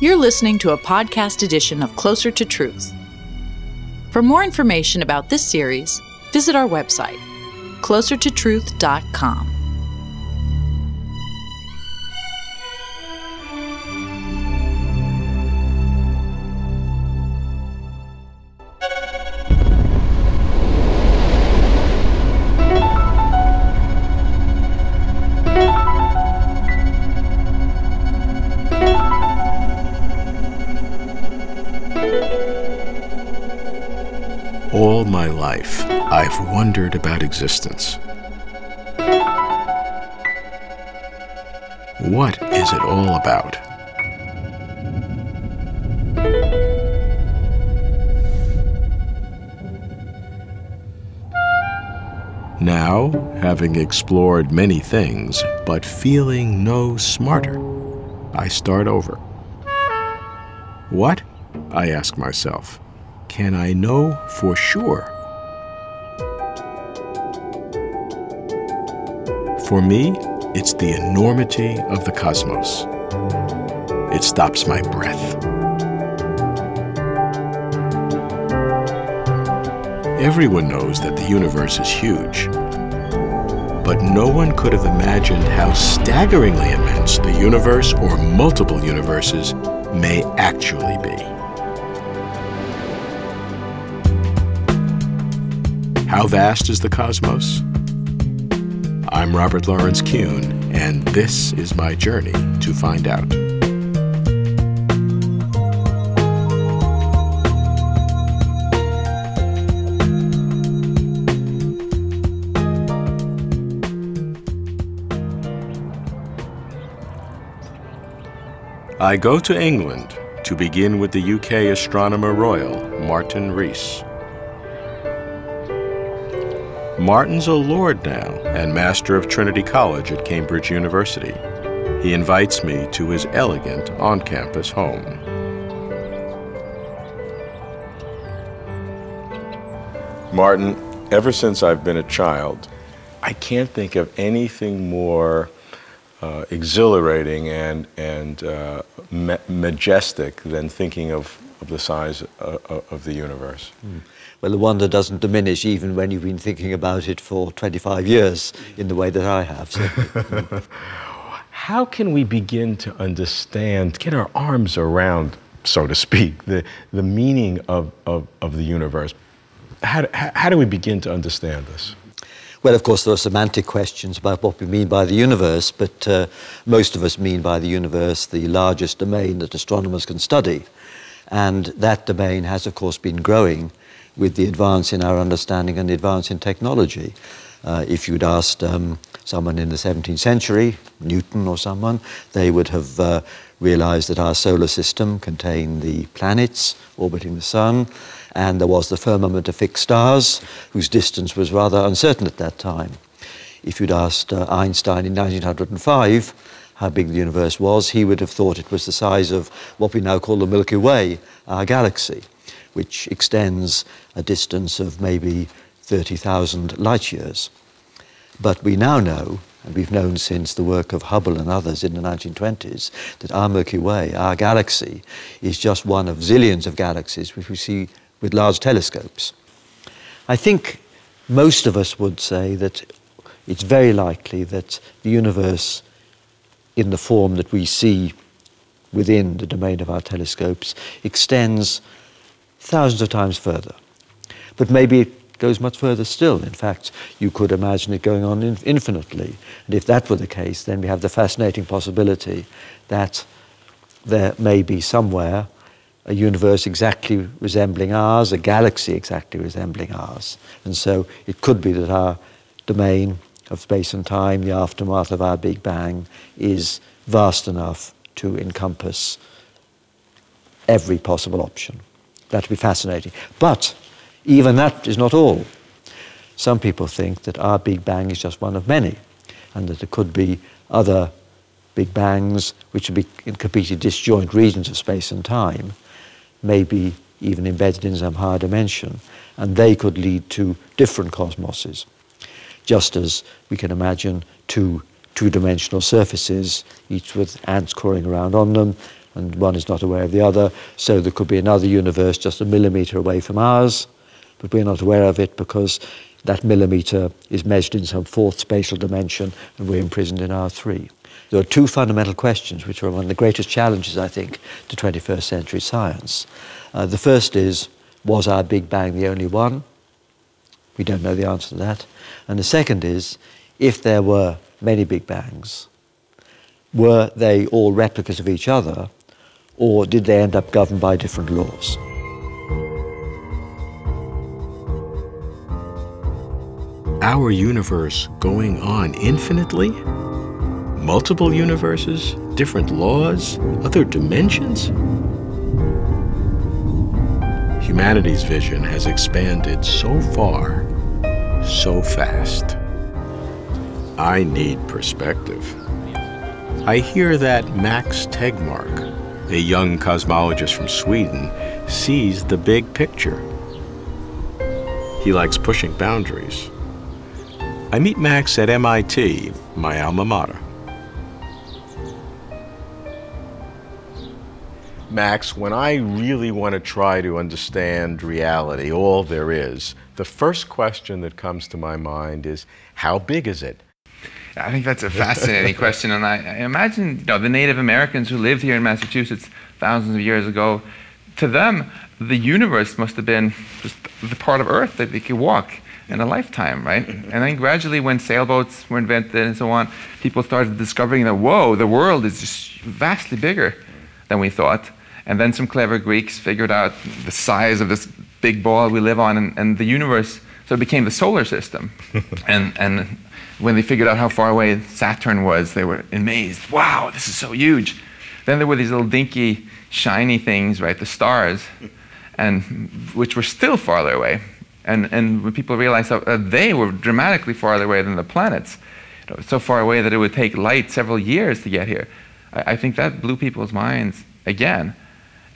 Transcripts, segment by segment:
You're listening to a podcast edition of Closer to Truth. For more information about this series, visit our website, closertotruth.com. Wondered about existence. What is it all about? Now, having explored many things, but feeling no smarter, I start over. What? I ask myself. Can I know for sure? For me, it's the enormity of the cosmos. It stops my breath. Everyone knows that the universe is huge. But no one could have imagined how staggeringly immense the universe or multiple universes may actually be. How vast is the cosmos? I'm Robert Lawrence Kuhn, and this is my journey to find out. I go to England to begin with the UK Astronomer Royal, Martin Rees. Martin's a Lord now and Master of Trinity College at Cambridge University. He invites me to his elegant on campus home. Martin, ever since I've been a child, I can't think of anything more uh, exhilarating and, and uh, ma- majestic than thinking of, of the size uh, of the universe. Mm. Well, the wonder doesn't diminish even when you've been thinking about it for 25 years in the way that I have. So. How can we begin to understand, get our arms around, so to speak, the, the meaning of, of, of the universe? How, how do we begin to understand this? Well, of course, there are semantic questions about what we mean by the universe, but uh, most of us mean by the universe the largest domain that astronomers can study. And that domain has, of course, been growing with the advance in our understanding and the advance in technology. Uh, if you'd asked um, someone in the 17th century, Newton or someone, they would have uh, realized that our solar system contained the planets orbiting the sun, and there was the firmament of fixed stars, whose distance was rather uncertain at that time. If you'd asked uh, Einstein in 1905 how big the universe was, he would have thought it was the size of what we now call the Milky Way, our galaxy, which extends a distance of maybe 30,000 light years. But we now know, and we've known since the work of Hubble and others in the 1920s, that our Milky Way, our galaxy, is just one of zillions of galaxies which we see with large telescopes. I think most of us would say that it's very likely that the universe, in the form that we see within the domain of our telescopes, extends thousands of times further. But maybe it goes much further still. In fact, you could imagine it going on infinitely. And if that were the case, then we have the fascinating possibility that there may be somewhere a universe exactly resembling ours, a galaxy exactly resembling ours. And so it could be that our domain of space and time, the aftermath of our Big Bang, is vast enough to encompass every possible option. That would be fascinating. But even that is not all. Some people think that our Big Bang is just one of many, and that there could be other Big Bangs which would be in completely disjoint regions of space and time maybe even embedded in some higher dimension, and they could lead to different cosmoses, just as we can imagine two two-dimensional surfaces, each with ants crawling around on them, and one is not aware of the other. So there could be another universe just a millimeter away from ours, but we're not aware of it because that millimeter is measured in some fourth spatial dimension and we're imprisoned in R3. There are two fundamental questions which are one of the greatest challenges, I think, to 21st century science. Uh, the first is, was our Big Bang the only one? We don't know the answer to that. And the second is, if there were many Big Bangs, were they all replicas of each other, or did they end up governed by different laws? Our universe going on infinitely? Multiple universes? Different laws? Other dimensions? Humanity's vision has expanded so far, so fast. I need perspective. I hear that Max Tegmark, a young cosmologist from Sweden, sees the big picture. He likes pushing boundaries. I meet Max at MIT, my alma mater. Max, when I really want to try to understand reality, all there is, the first question that comes to my mind is how big is it? I think that's a fascinating question, and I, I, imagine you know the Native Americans who lived here in Massachusetts thousands of years ago. To them, the universe must have been just the part of Earth that they could walk in a lifetime, right? Mm-hmm. And then gradually, when sailboats were invented and so on, people started discovering that whoa, the world is just vastly bigger than we thought. And then some clever Greeks figured out the size of this big ball we live on, and, and the universe so it became the solar system. and and when they figured out how far away Saturn was, they were amazed. Wow, this is so huge. Then there were these little dinky, shiny things, right, the stars, and which were still farther away. And, and when people realized that uh, they were dramatically farther away than the planets, you know, so far away that it would take light several years to get here, I, I think that blew people's minds again.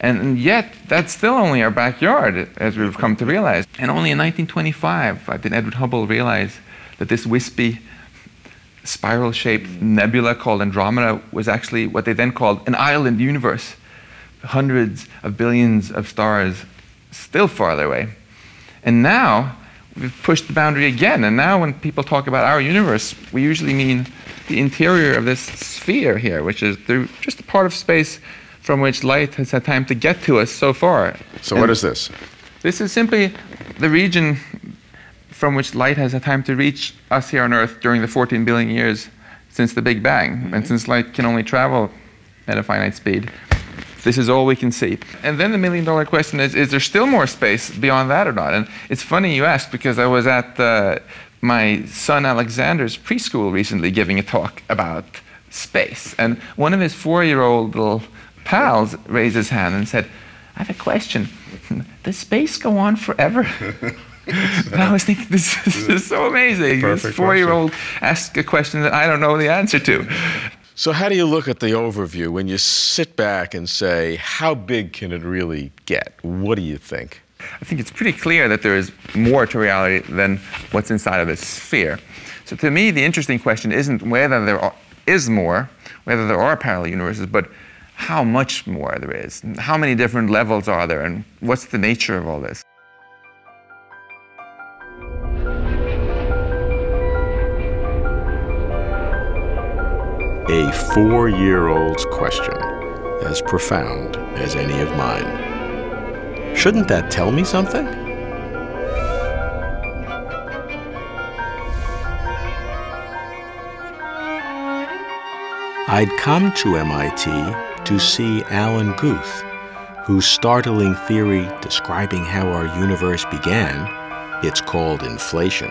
And, yet, that's still only our backyard, as we've come to realize. And only in 1925 did Edwin Hubble realize that this wispy spiral shaped nebula called Andromeda was actually what they then called an island universe. Hundreds of billions of stars still farther away. And now we've pushed the boundary again. And now when people talk about our universe, we usually mean the interior of this sphere here, which is just a part of space from which light has had time to get to us so far. So, and what is this? This is simply the region from which light has had time to reach us here on Earth during the 14 billion years since the Big Bang. Mm-hmm. And since light can only travel at a finite speed, this is all we can see. And then the million dollar question is is there still more space beyond that or not? And it's funny you ask because I was at uh, my son Alexander's preschool recently giving a talk about space. And one of his four year old little pals raised his hand and said, I have a question. Does space go on forever? I was thinking, this, this is so amazing. This four year old asked a question that I don't know the answer to. So, how do you look at the overview when you sit back and say, how big can it really get? What do you think? I think it's pretty clear that there is more to reality than what's inside of this sphere. So, to me, the interesting question isn't whether there are, is more, whether there are parallel universes, but how much more there is. How many different levels are there, and what's the nature of all this? A four year old's question, as profound as any of mine. Shouldn't that tell me something? I'd come to MIT to see Alan Guth, whose startling theory describing how our universe began, it's called inflation,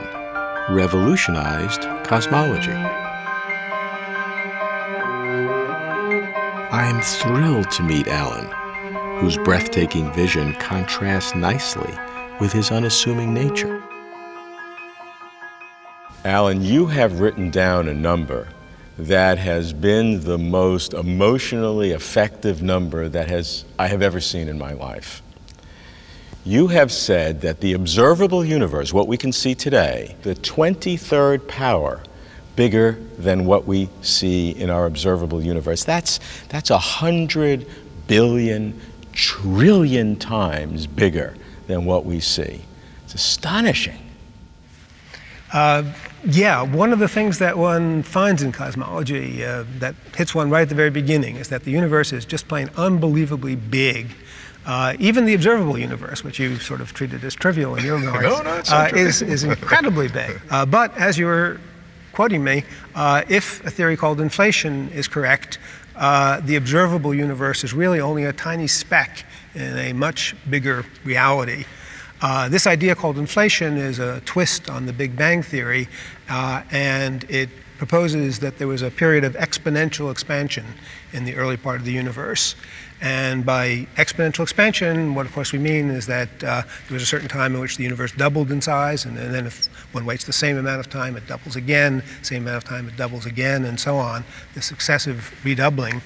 revolutionized cosmology. I am thrilled to meet Alan, whose breathtaking vision contrasts nicely with his unassuming nature. Alan, you have written down a number that has been the most emotionally effective number that has I have ever seen in my life. You have said that the observable universe, what we can see today, the 23rd power bigger than what we see in our observable universe. That's, that's a hundred billion, trillion times bigger than what we see. It's astonishing. Uh, yeah, one of the things that one finds in cosmology uh, that hits one right at the very beginning is that the universe is just plain unbelievably big. Uh, even the observable universe, which you sort of treated as trivial in your remarks, no, no, uh, is, is incredibly big. Uh, but as you were quoting me, uh, if a theory called inflation is correct, the observable universe is really only a tiny speck in a much bigger reality. Uh, this idea called inflation is a twist on the Big Bang Theory, uh, and it proposes that there was a period of exponential expansion in the early part of the universe. And by exponential expansion, what of course we mean is that uh, there was a certain time in which the universe doubled in size, and, then if one waits the same amount of time, it doubles again, same amount of time, it doubles again, and so on, this successive redoubling.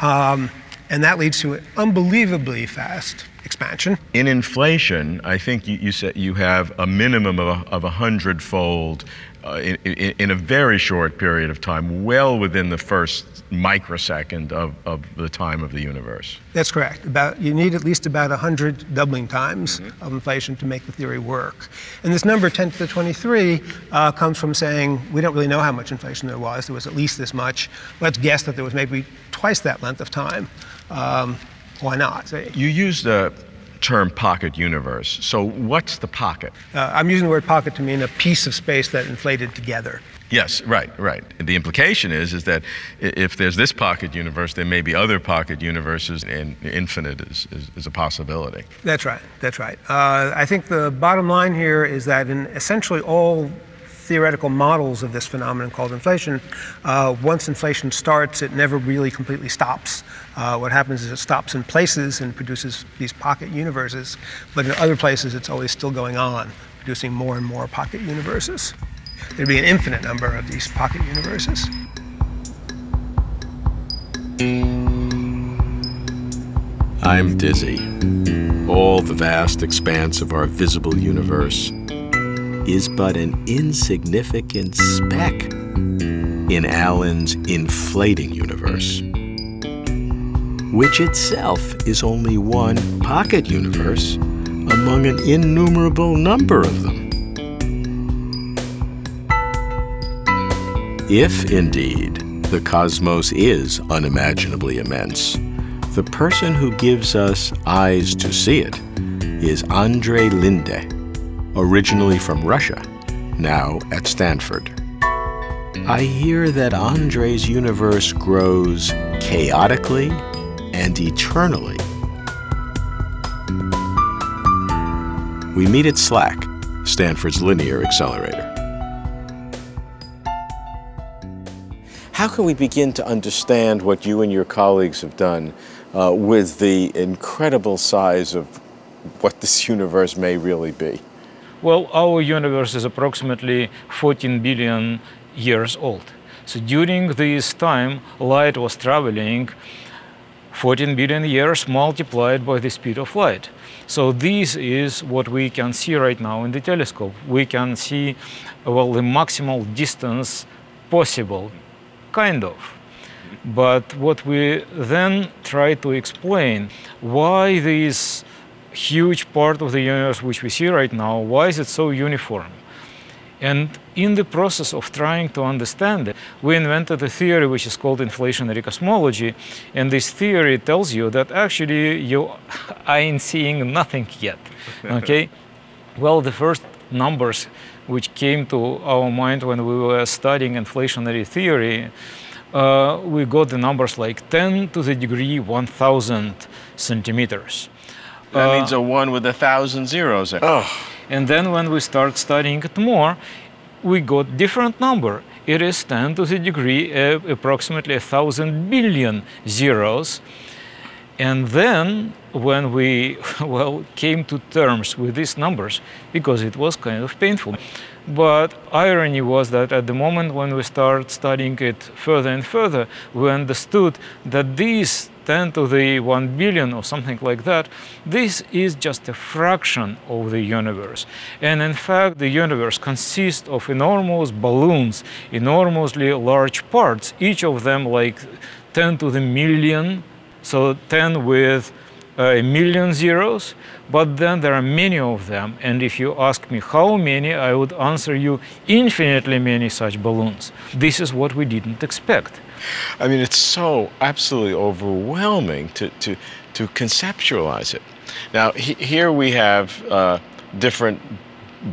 Um, and that leads to an unbelievably fast expansion. In inflation, I think you, you said you have a minimum of a, of a hundredfold uh, in, in, in, a very short period of time, well within the first microsecond of, of the time of the universe. That's correct. About you need at least about 100 doubling times mm-hmm. of inflation to make the theory work. And this number 10 to the 23 uh, comes from saying we don't really know how much inflation there was. There was at least this much. Let's guess that there was maybe twice that length of time. Um, why not? You use the term pocket universe. So, what's the pocket? Uh, I'm using the word pocket to mean a piece of space that inflated together. Yes, right, right. The implication is is that if there's this pocket universe, there may be other pocket universes, and infinite is, is, is a possibility. That's right. That's right. Uh, I think the bottom line here is that in essentially all theoretical models of this phenomenon called inflation, uh, once inflation starts, it never really completely stops. Uh, what happens is it stops in places and produces these pocket universes, but in other places it's always still going on, producing more and more pocket universes. There'd be an infinite number of these pocket universes. I'm dizzy. All the vast expanse of our visible universe is but an insignificant speck in Alan's inflating universe, which itself is only one pocket universe among an innumerable number of them. If indeed the cosmos is unimaginably immense, the person who gives us eyes to see it is Andre Linde originally from Russia, now at Stanford. I hear that Andre's universe grows chaotically and eternally. We meet at SLAC, Stanford's linear accelerator. How can we begin to understand what you and your colleagues have done uh, with the incredible size of what this universe may really be? Well, our universe is approximately 14 billion years old. So during this time, light was traveling 14 billion years multiplied by the speed of light. So this is what we can see right now in the telescope. We can see, well, the maximal distance possible, kind of. But what we then try to explain, why this huge part of the universe which we see right now, why is it so uniform? And in the process of trying to understand it, we invented a theory which is called inflationary cosmology. And this theory tells you that actually you ain't seeing nothing yet. Okay? well, the first numbers which came to our mind when we were studying inflationary theory, uh, we got the numbers like 10 to the degree 1000 centimeters. That uh, means a one with a thousand zeros. Oh. And then when we start studying it more, we got different number. It is 10 to the degree uh, approximately a thousand billion zeros. And then when we well came to terms with these numbers, because it was kind of painful. But irony was that at the moment when we started studying it further and further, we understood that these 10 to the 1 billion or something like that, this is just a fraction of the universe. And in fact, the universe consists of enormous balloons, enormously large parts, each of them like 10 to the million so 10 with a million zeros, but then there are many of them. And if you ask me how many, I would answer you infinitely many such balloons. This is what we didn't expect. I mean, it's so absolutely overwhelming to, to, to conceptualize it. Now, he, here we have uh, different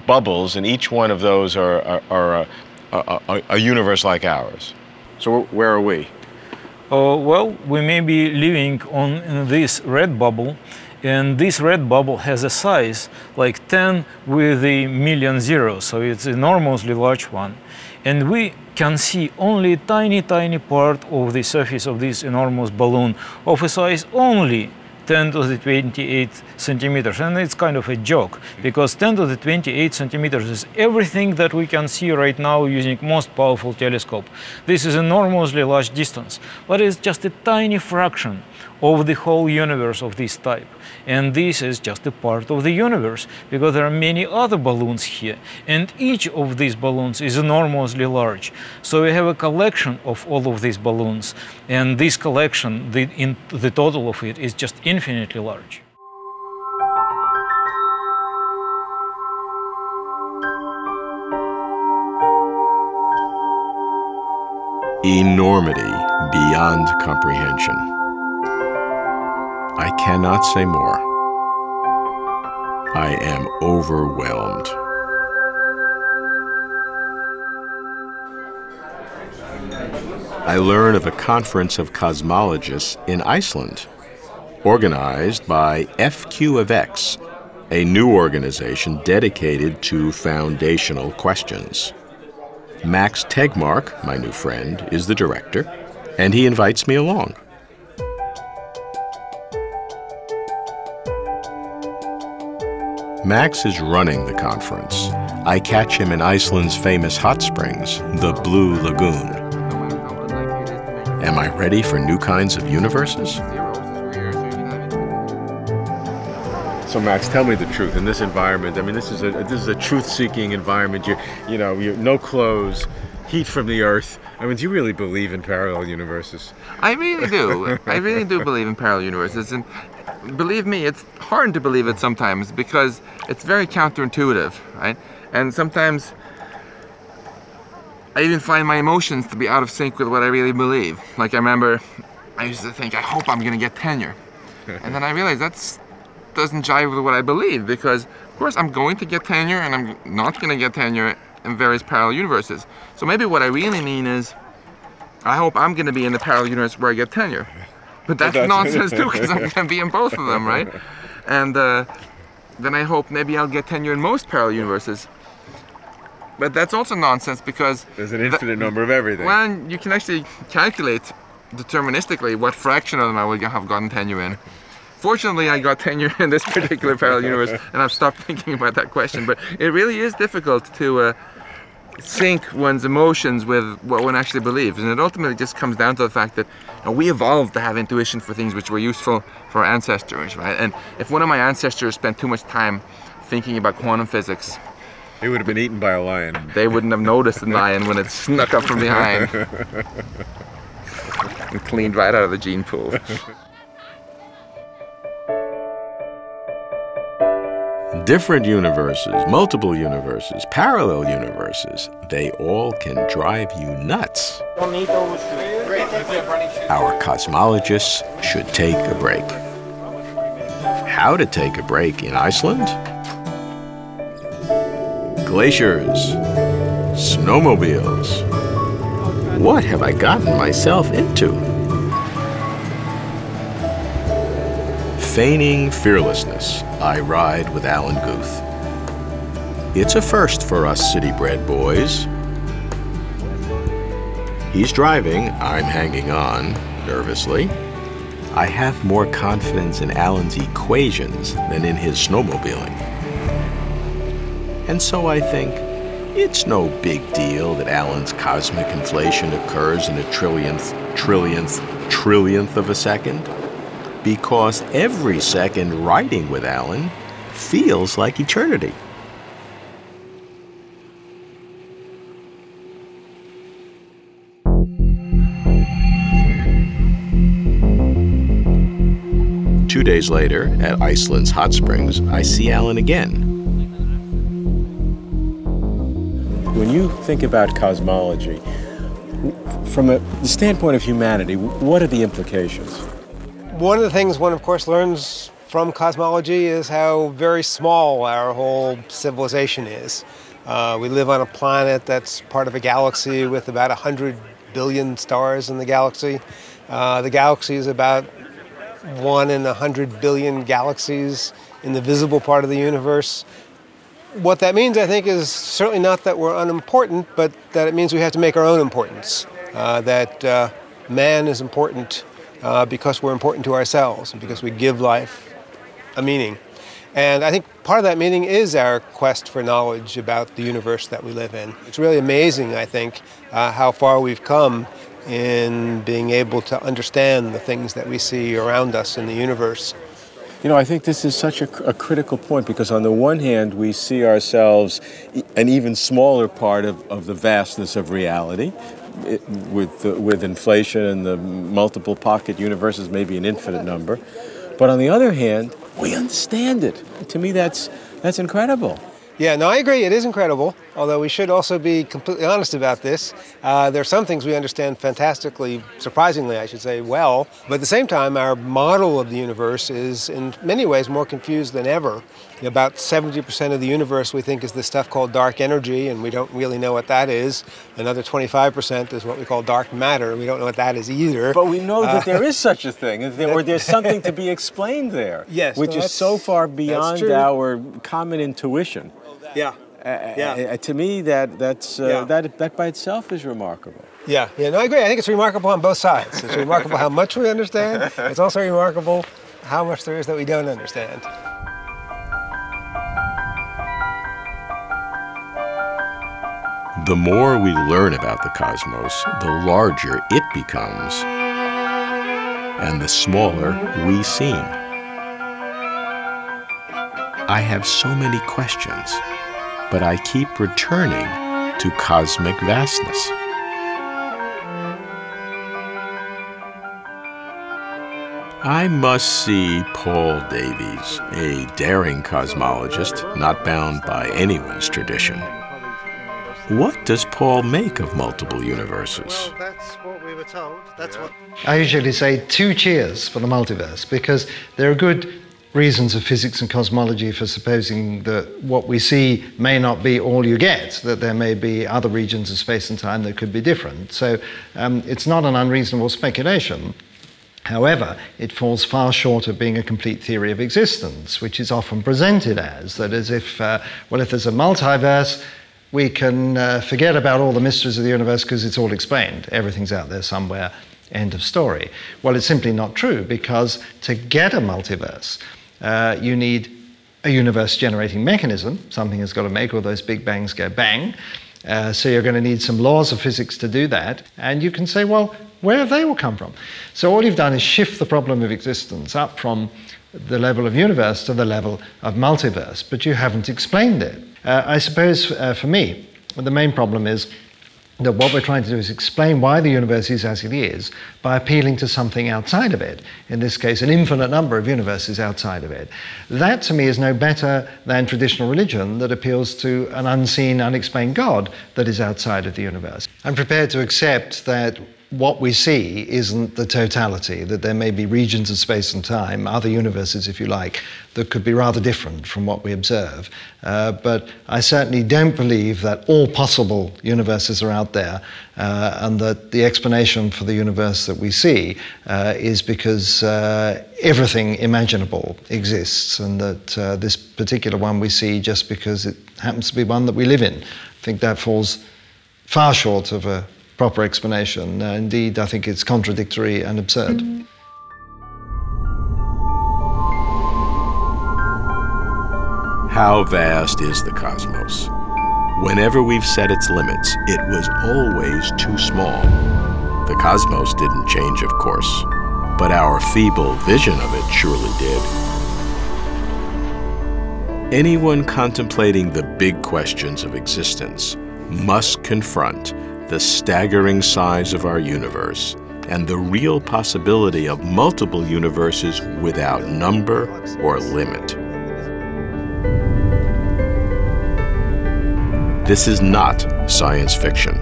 bubbles, and each one of those are, are, are a, a, a, a universe like ours. So, where are we? Uh, well, we may be living on this red bubble, and this red bubble has a size like 10 with a million zeros, so it's enormously large one. And we can see only a tiny, tiny part of the surface of this enormous balloon of a size only 10 to the 28 centimeters. And it's kind of a joke because 10 to the 28 centimeters is everything that we can see right now using most powerful telescope. This is enormously large distance, but it's just a tiny fraction of the whole universe of this type. And this is just a part of the universe because there are many other balloons here. And each of these balloons is enormously large. So we have a collection of all of these balloons. And this collection, the, in, the total of it, is just infinitely large. Enormity beyond comprehension. I cannot say more. I am overwhelmed. I learn of a conference of cosmologists in Iceland, organized by FQXi, a new organization dedicated to foundational questions. Max Tegmark, my new friend, is the director, and he invites me along. Max is running the conference. I catch him in Iceland's famous hot springs, the Blue Lagoon. Am I ready for new kinds of universes? So Max, tell me the truth. In this environment, I mean, this is a this is a truth-seeking environment. You you know, you no clothes, heat from the earth. I mean, do you really believe in parallel universes? I really do. I really do believe in parallel universes, and believe me, it's hard to believe it sometimes because it's very counterintuitive, right? And sometimes I even find my emotions to be out of sync with what I really believe. Like I remember, I used to think, I hope I'm gonna get tenure, and then I realized that's doesn't jive with what I believe because, of course, I'm going to get tenure and I'm not going to get tenure in various parallel universes. So maybe what I really mean is, I hope I'm going to be in the parallel universe where I get tenure. But that's, that's- nonsense too because I'm going to be in both of them, right? And uh, then I hope maybe I'll get tenure in most parallel universes. But that's also nonsense because There's an infinite number of everything. well, you can actually calculate deterministically what fraction of them I would have gotten tenure in. Fortunately, I got tenure in this particular parallel universe, and I've stopped thinking about that question. But it really is difficult to uh, sync one's emotions with what one actually believes, and it ultimately just comes down to the fact that you know, we evolved to have intuition for things which were useful for our ancestors, right? And if one of my ancestors spent too much time thinking about quantum physics, He would have been eaten by a lion. they wouldn't have noticed the lion when it snuck up from behind and cleaned right out of the gene pool. Different universes, multiple universes, parallel universes, they all can drive you nuts. Our cosmologists should take a break. How to take a break in Iceland? Glaciers, snowmobiles. What have I gotten myself into? Feigning fearlessness, I ride with Alan Guth. It's a first for us city bred boys. He's driving, I'm hanging on, nervously. I have more confidence in Alan's equations than in his snowmobiling. And so I think it's no big deal that Alan's cosmic inflation occurs in a trillionth, trillionth, trillionth of a second because every second riding with Alan feels like eternity. Two days later, at Iceland's hot springs, I see Alan again. When you think about cosmology, from a, the standpoint of humanity, what are the implications? One of the things one, of course, learns from cosmology is how very small our whole civilization is. Uh, we live on a planet that's part of a galaxy with about 100 billion stars in the galaxy. Uh, the galaxy is about one in a hundred billion galaxies in the visible part of the universe. What that means, I think, is certainly not that we're unimportant, but that it means we have to make our own importance. Uh, that uh, man is important uh, because we're important to ourselves and because we give life a meaning. And I think part of that meaning is our quest for knowledge about the universe that we live in. It's really amazing, I think, uh, how far we've come in being able to understand the things that we see around us in the universe. You know, I think this is such a, a, critical point because, on the one hand, we see ourselves an even smaller part of, of the vastness of reality. It, with, the, with inflation and the multiple pocket universes, maybe an infinite number. But on the other hand, we understand it. To me, that's, that's incredible. Yeah, no, I agree. It is incredible. Although we should also be completely honest about this. Uh, there are some things we understand fantastically, surprisingly, I should say, well. But at the same time, our model of the universe is in many ways more confused than ever. About 70% of the universe we think is this stuff called dark energy, and we don't really know what that is. Another 25% is what we call dark matter, and we don't know what that is either. But we know that uh, there is such a thing, or there's something to be explained there. Yes. Which no, is so far beyond our common intuition. Yeah. Uh, yeah. Uh, to me, that that's uh, yeah. that that by itself is remarkable. Yeah, yeah, no, I agree. I think it's remarkable on both sides. It's remarkable how much we understand. It's also remarkable how much there is that we don't understand. The more we learn about the cosmos, the larger it becomes, and the smaller we seem. I have so many questions but I keep returning to cosmic vastness. I must see Paul Davies, a daring cosmologist not bound by anyone's tradition. What does Paul make of multiple universes? Well, that's what we were told. That's yeah. what I usually say two cheers for the multiverse because there are good reasons of physics and cosmology for supposing that what we see may not be all you get, that there may be other regions of space and time that could be different. So um, it's not an unreasonable speculation. However, it falls far short of being a complete theory of existence, which is often presented as that as if, uh, well, if there's a multiverse, we can uh, forget about all the mysteries of the universe because it's all explained. Everything's out there somewhere. End of story. Well, it's simply not true because to get a multiverse, uh, you need a universe generating mechanism. Something has got to make all those big bangs go bang. Uh, so you're going to need some laws of physics to do that. And you can say, well, where have they all come from? So all you've done is shift the problem of existence up from the level of universe to the level of multiverse, but you haven't explained it. Uh, I suppose uh, for me, the main problem is that what we're trying to do is explain why the universe is as it is by appealing to something outside of it. In this case, an infinite number of universes outside of it. That to me is no better than traditional religion that appeals to an unseen, unexplained God that is outside of the universe. I'm prepared to accept that what we see isn't the totality, that there may be regions of space and time, other universes, if you like, that could be rather different from what we observe. Uh, but I certainly don't believe that all possible universes are out there, uh, and that the explanation for the universe that we see uh, is because uh, everything imaginable exists, and that uh, this particular one we see just because it happens to be one that we live in. I think that falls far short of a proper explanation. Uh, indeed, I think it's contradictory and absurd. How vast is the cosmos? Whenever we've set its limits, it was always too small. The cosmos didn't change, of course, but our feeble vision of it surely did. Anyone contemplating the big questions of existence must confront the staggering size of our universe and the real possibility of multiple universes without number or limit. This is not science fiction.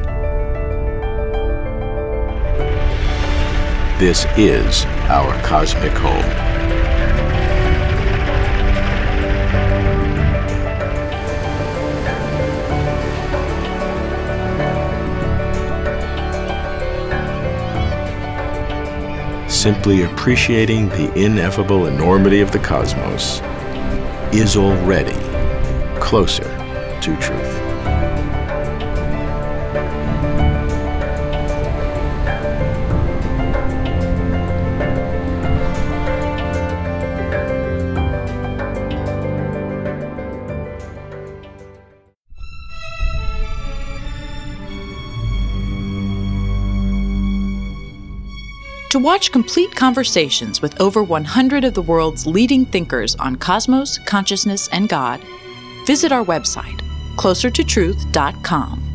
This is our cosmic home. Simply appreciating the ineffable enormity of the cosmos is already closer to truth. To watch complete conversations with over 100 of the world's leading thinkers on cosmos, consciousness, and God, visit our website, closertotruth.com.